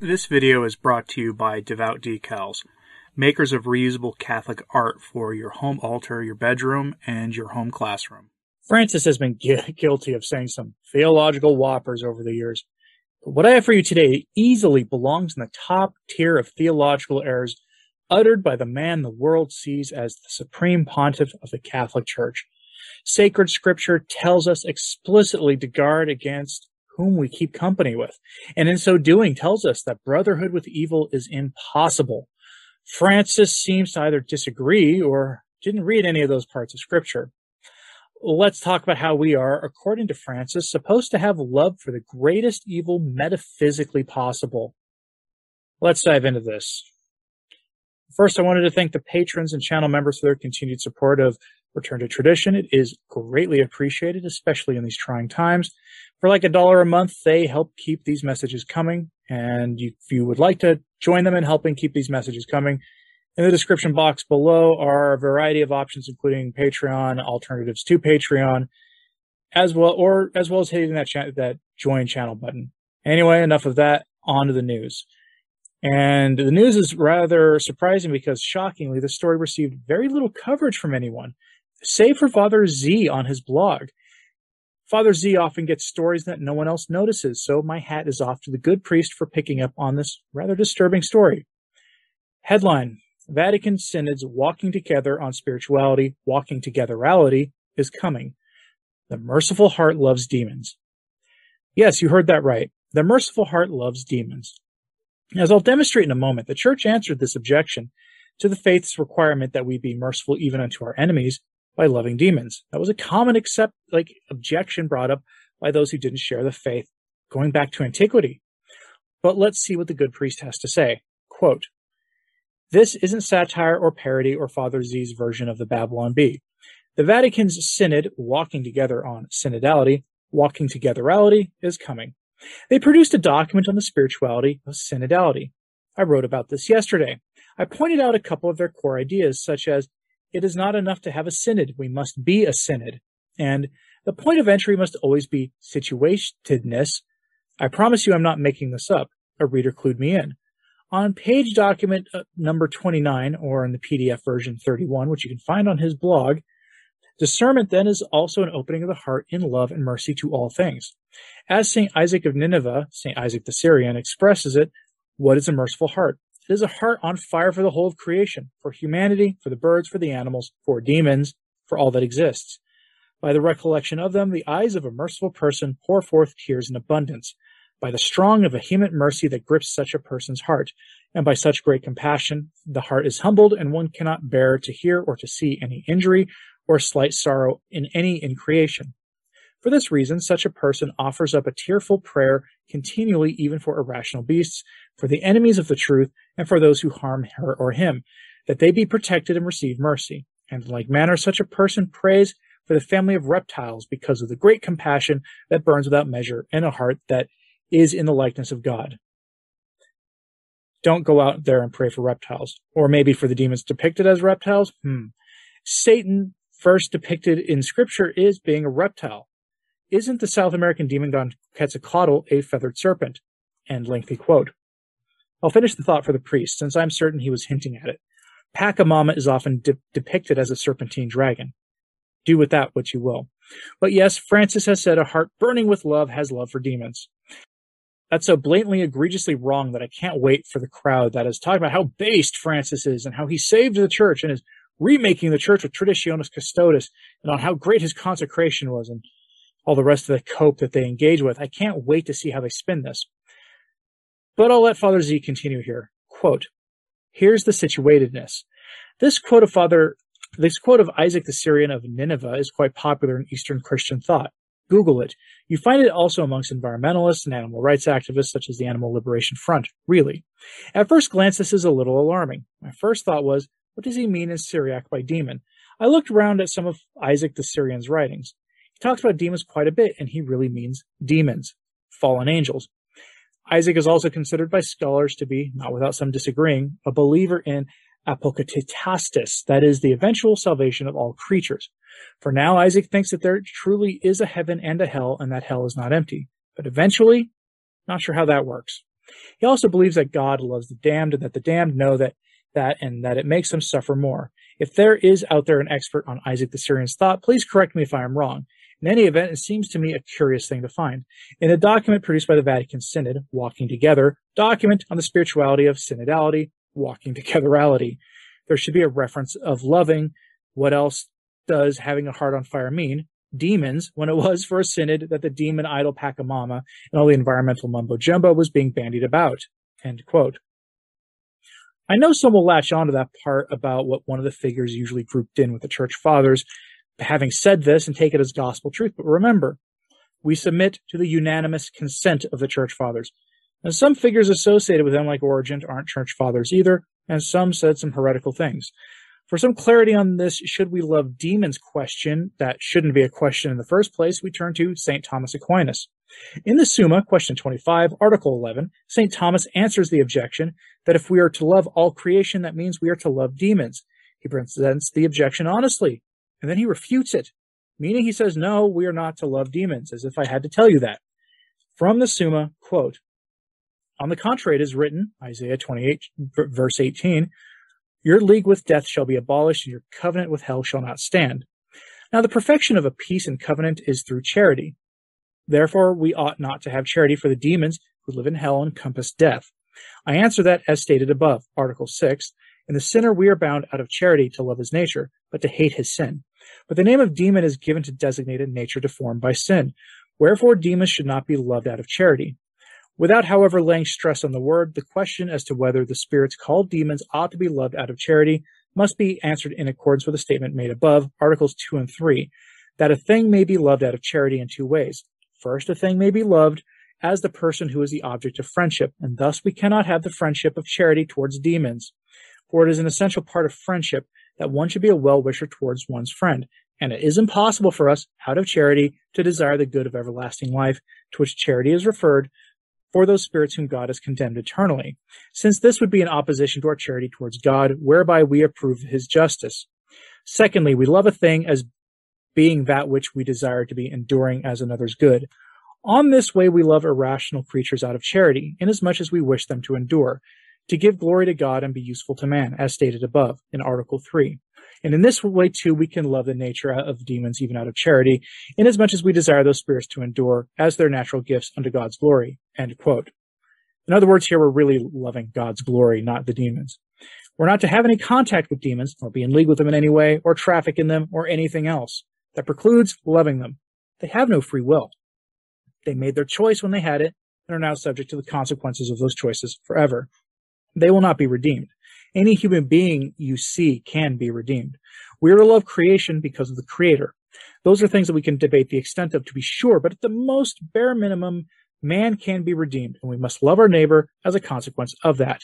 This video is brought to you by Devout Decals, makers of reusable Catholic art for your home altar, your bedroom, and your home classroom. Francis has been gu- guilty of saying some theological whoppers over the years. But what I have for you today easily belongs in the top tier of theological errors uttered by the man the world sees as the supreme pontiff of the Catholic Church. Sacred scripture tells us explicitly to guard against whom we keep company with, and in so doing tells us that brotherhood with evil is impossible. Francis seems to either disagree or didn't read any of those parts of scripture. Let's talk about how we are, according to Francis, supposed to have love for the greatest evil metaphysically possible. Let's dive into this. First, I wanted to thank the patrons and channel members for their continued support of Return to Tradition. It is greatly appreciated, especially in these trying times. For like a dollar a month, they help keep these messages coming. And if you would like to join them in helping keep these messages coming, in the description box below are a variety of options, including Patreon, alternatives to Patreon, as well, or as well as hitting that cha- that join channel button. Anyway, enough of that. On to the news. And the news is rather surprising because shockingly, the story received very little coverage from anyone, save for Father Z on his blog. Father Z often gets stories that no one else notices, so my hat is off to the good priest for picking up on this rather disturbing story. Headline Vatican synods walking together on spirituality, walking togethernality is coming. The merciful heart loves demons. Yes, you heard that right. The merciful heart loves demons. As I'll demonstrate in a moment, the church answered this objection to the faith's requirement that we be merciful even unto our enemies by loving demons. That was a common accept, like objection brought up by those who didn't share the faith going back to antiquity. But let's see what the good priest has to say. Quote, this isn't satire or parody or Father Z's version of the Babylon Bee. The Vatican's synod, walking together on synodality, walking togetherality, is coming. They produced a document on the spirituality of synodality. I wrote about this yesterday. I pointed out a couple of their core ideas, such as it is not enough to have a synod, we must be a synod. And the point of entry must always be situatedness. I promise you I'm not making this up. A reader clued me in. On page document uh, number 29, or in the PDF version 31, which you can find on his blog, discernment then is also an opening of the heart in love and mercy to all things. As St. Isaac of Nineveh, St. Isaac the Syrian, expresses it, what is a merciful heart? It is a heart on fire for the whole of creation, for humanity, for the birds, for the animals, for demons, for all that exists. By the recollection of them, the eyes of a merciful person pour forth tears in abundance, by the strong and vehement mercy that grips such a person's heart, and by such great compassion, the heart is humbled, and one cannot bear to hear or to see any injury or slight sorrow in any in creation. For this reason, such a person offers up a tearful prayer continually, even for irrational beasts, for the enemies of the truth, and for those who harm her or him, that they be protected and receive mercy. And in like manner, such a person prays for the family of reptiles because of the great compassion that burns without measure in a heart that is in the likeness of God. Don't go out there and pray for reptiles, or maybe for the demons depicted as reptiles. Hmm. Satan, first depicted in scripture, is being a reptile. Isn't the South American demon god Quetzalcoatl a feathered serpent? End lengthy quote. I'll finish the thought for the priest, since I'm certain he was hinting at it. Pacamama is often de- depicted as a serpentine dragon. Do with that what you will. But yes, Francis has said a heart burning with love has love for demons. That's so blatantly egregiously wrong that I can't wait for the crowd that is talking about how based Francis is and how he saved the church and is remaking the church with Traditionis Custodes and on how great his consecration was and all the rest of the cope that they engage with. I can't wait to see how they spin this. But I'll let Father Z continue here. Quote, here's the situatedness. This quote of Father, this quote of Isaac the Syrian of Nineveh is quite popular in Eastern Christian thought. Google it. You find it also amongst environmentalists and animal rights activists such as the Animal Liberation Front, really. At first glance, this is a little alarming. My first thought was, what does he mean in Syriac by demon? I looked around at some of Isaac the Syrian's writings. He talks about demons quite a bit, and he really means demons, fallen angels. Isaac is also considered by scholars to be, not without some disagreeing, a believer in apokatastasis, that is, the eventual salvation of all creatures. For now, Isaac thinks that there truly is a heaven and a hell, and that hell is not empty. But eventually, not sure how that works. He also believes that God loves the damned and that the damned know that that and that it makes them suffer more. If there is out there an expert on Isaac the Syrian's thought, please correct me if I am wrong. In any event, it seems to me a curious thing to find. In a document produced by the Vatican Synod, Walking Together, document on the spirituality of synodality, Walking Togetherality, there should be a reference of loving. What else does having a heart on fire mean? Demons, when it was for a synod that the demon idol Pachamama and all the environmental mumbo jumbo was being bandied about. End quote. I know some will latch onto that part about what one of the figures usually grouped in with the church fathers, having said this and take it as gospel truth. But remember, we submit to the unanimous consent of the church fathers. And some figures associated with them, like Origen, aren't church fathers either, and some said some heretical things. For some clarity on this should we love demons question that shouldn't be a question in the first place, we turn to St. Thomas Aquinas. In the Summa, question 25, article 11, St. Thomas answers the objection that if we are to love all creation, that means we are to love demons. He presents the objection honestly, and then he refutes it, meaning he says, no, we are not to love demons, as if I had to tell you that. From the Summa, quote, on the contrary, it is written, Isaiah 28, verse 18, your league with death shall be abolished, and your covenant with hell shall not stand. Now, the perfection of a peace and covenant is through charity. Therefore, we ought not to have charity for the demons who live in hell and compass death. I answer that as stated above, Article 6. In the sinner, we are bound out of charity to love his nature, but to hate his sin. But the name of demon is given to designate a nature deformed by sin. Wherefore, demons should not be loved out of charity. Without, however, laying stress on the word, the question as to whether the spirits called demons ought to be loved out of charity must be answered in accordance with the statement made above, Articles 2 and 3, that a thing may be loved out of charity in two ways. First, a thing may be loved as the person who is the object of friendship, and thus we cannot have the friendship of charity towards demons. For it is an essential part of friendship that one should be a well wisher towards one's friend, and it is impossible for us, out of charity, to desire the good of everlasting life, to which charity is referred, for those spirits whom God has condemned eternally, since this would be in opposition to our charity towards God, whereby we approve his justice. Secondly, we love a thing as being that which we desire to be enduring as another's good. On this way, we love irrational creatures out of charity, inasmuch as we wish them to endure, to give glory to God and be useful to man, as stated above in Article 3. And in this way, too, we can love the nature of demons even out of charity, inasmuch as we desire those spirits to endure as their natural gifts unto God's glory. End quote. In other words, here we're really loving God's glory, not the demons. We're not to have any contact with demons, or be in league with them in any way, or traffic in them, or anything else. That precludes loving them. They have no free will. They made their choice when they had it, and are now subject to the consequences of those choices forever. They will not be redeemed. Any human being you see can be redeemed. We are to love creation because of the creator. Those are things that we can debate the extent of to be sure, but at the most bare minimum, man can be redeemed, and we must love our neighbor as a consequence of that.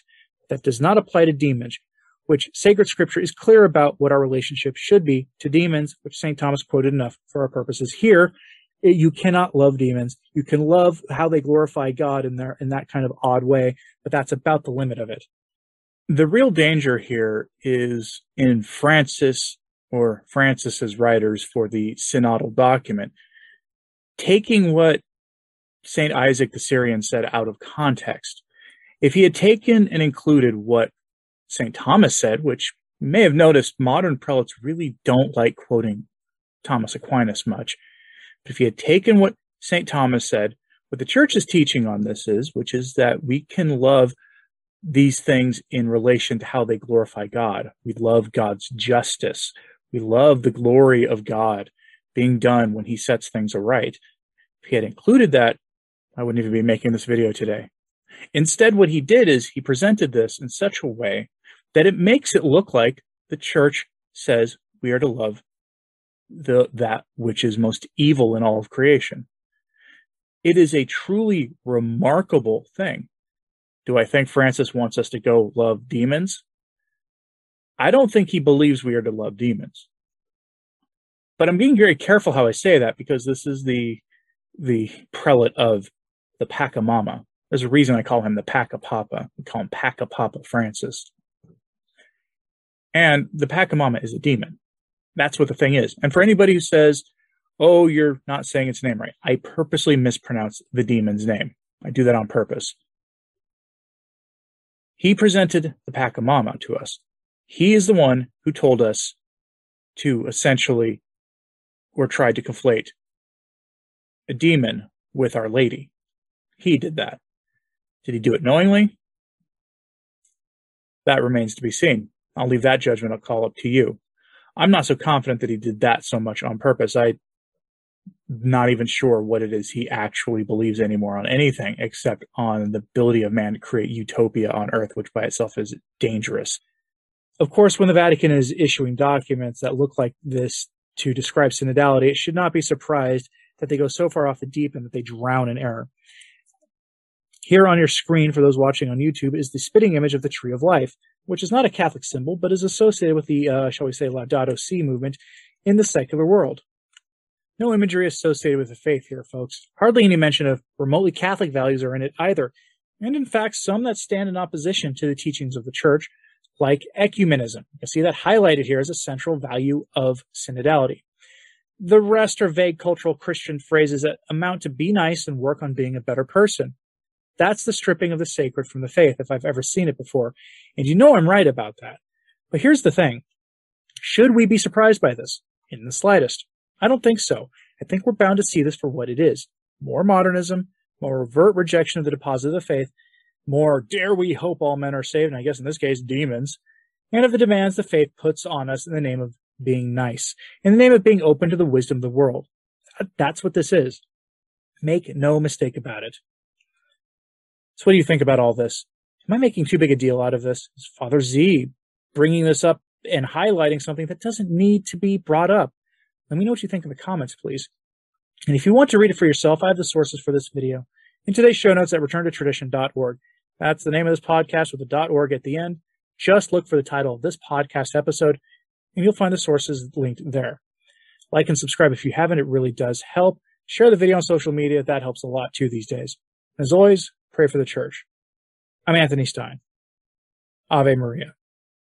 That does not apply to demons, which sacred scripture is clear about what our relationship should be to demons, which St. Thomas quoted enough for our purposes here. You cannot love demons. You can love how they glorify God in their in that kind of odd way, but that's about the limit of it. The real danger here is in Francis or Francis's writers for the synodal document, taking what St. Isaac the Syrian said out of context. If he had taken and included what St. Thomas said, which you may have noticed modern prelates really don't like quoting Thomas Aquinas much, if he had taken what St. Thomas said, what the church's teaching on this is, which is that we can love these things in relation to how they glorify God. We love God's justice. We love the glory of God being done when he sets things aright. If he had included that, I wouldn't even be making this video today. Instead, what he did is he presented this in such a way that it makes it look like the church says we are to love the that which is most evil in all of creation. It is a truly remarkable thing do I think Francis wants us to go love demons? I don't think he believes we are to love demons. But I'm being very careful how I say that because this is the the prelate of the Pachamama. There's a reason I call him the Pacapapa. We call him Pacapapa Francis. And the Pachamama is a demon. That's what the thing is. And for anybody who says, oh, you're not saying its name right, I purposely mispronounce the demon's name. I do that on purpose He presented the Pachamama to us. He is the one who told us to essentially or tried to conflate a demon with Our Lady. He did that. Did he do it knowingly? That remains to be seen. I'll leave that judgment call up to you. I'm not so confident that he did that so much on purpose. I not even sure what it is he actually believes anymore on anything except on the ability of man to create utopia on earth, which by itself is dangerous. Of course, when the Vatican is issuing documents that look like this to describe synodality, it should not be surprised that they go so far off the deep end that they drown in error. Here on your screen, for those watching on YouTube, is the spitting image of the Tree of Life, which is not a Catholic symbol, but is associated with the, uh, shall we say, Laudato Si movement in the secular world. No imagery associated with the faith here, folks. Hardly any mention of remotely Catholic values are in it either, and in fact, some that stand in opposition to the teachings of the Church, like ecumenism. You see that highlighted here as a central value of synodality. The rest are vague cultural Christian phrases that amount to be nice and work on being a better person. That's the stripping of the sacred from the faith, if I've ever seen it before. And you know I'm right about that. But here's the thing. Should we be surprised by this? In the slightest. I don't think so. I think we're bound to see this for what it is. More modernism, more overt rejection of the deposit of the faith, more dare we hope all men are saved, and I guess in this case, demons, and of the demands the faith puts on us in the name of being nice, in the name of being open to the wisdom of the world. That's what this is. Make no mistake about it. So what do you think about all this? Am I making too big a deal out of this? Is Father Z bringing this up and highlighting something that doesn't need to be brought up? Let me know what you think in the comments, please. And if you want to read it for yourself, I have the sources for this video in today's show notes at returntotradition.org. That's the name of this podcast with the .org at the end. Just look for the title of this podcast episode and you'll find the sources linked there. Like and subscribe if you haven't. It really does help. Share the video on social media. That helps a lot too these days. As always, pray for the church. I'm Anthony Stine. Ave Maria.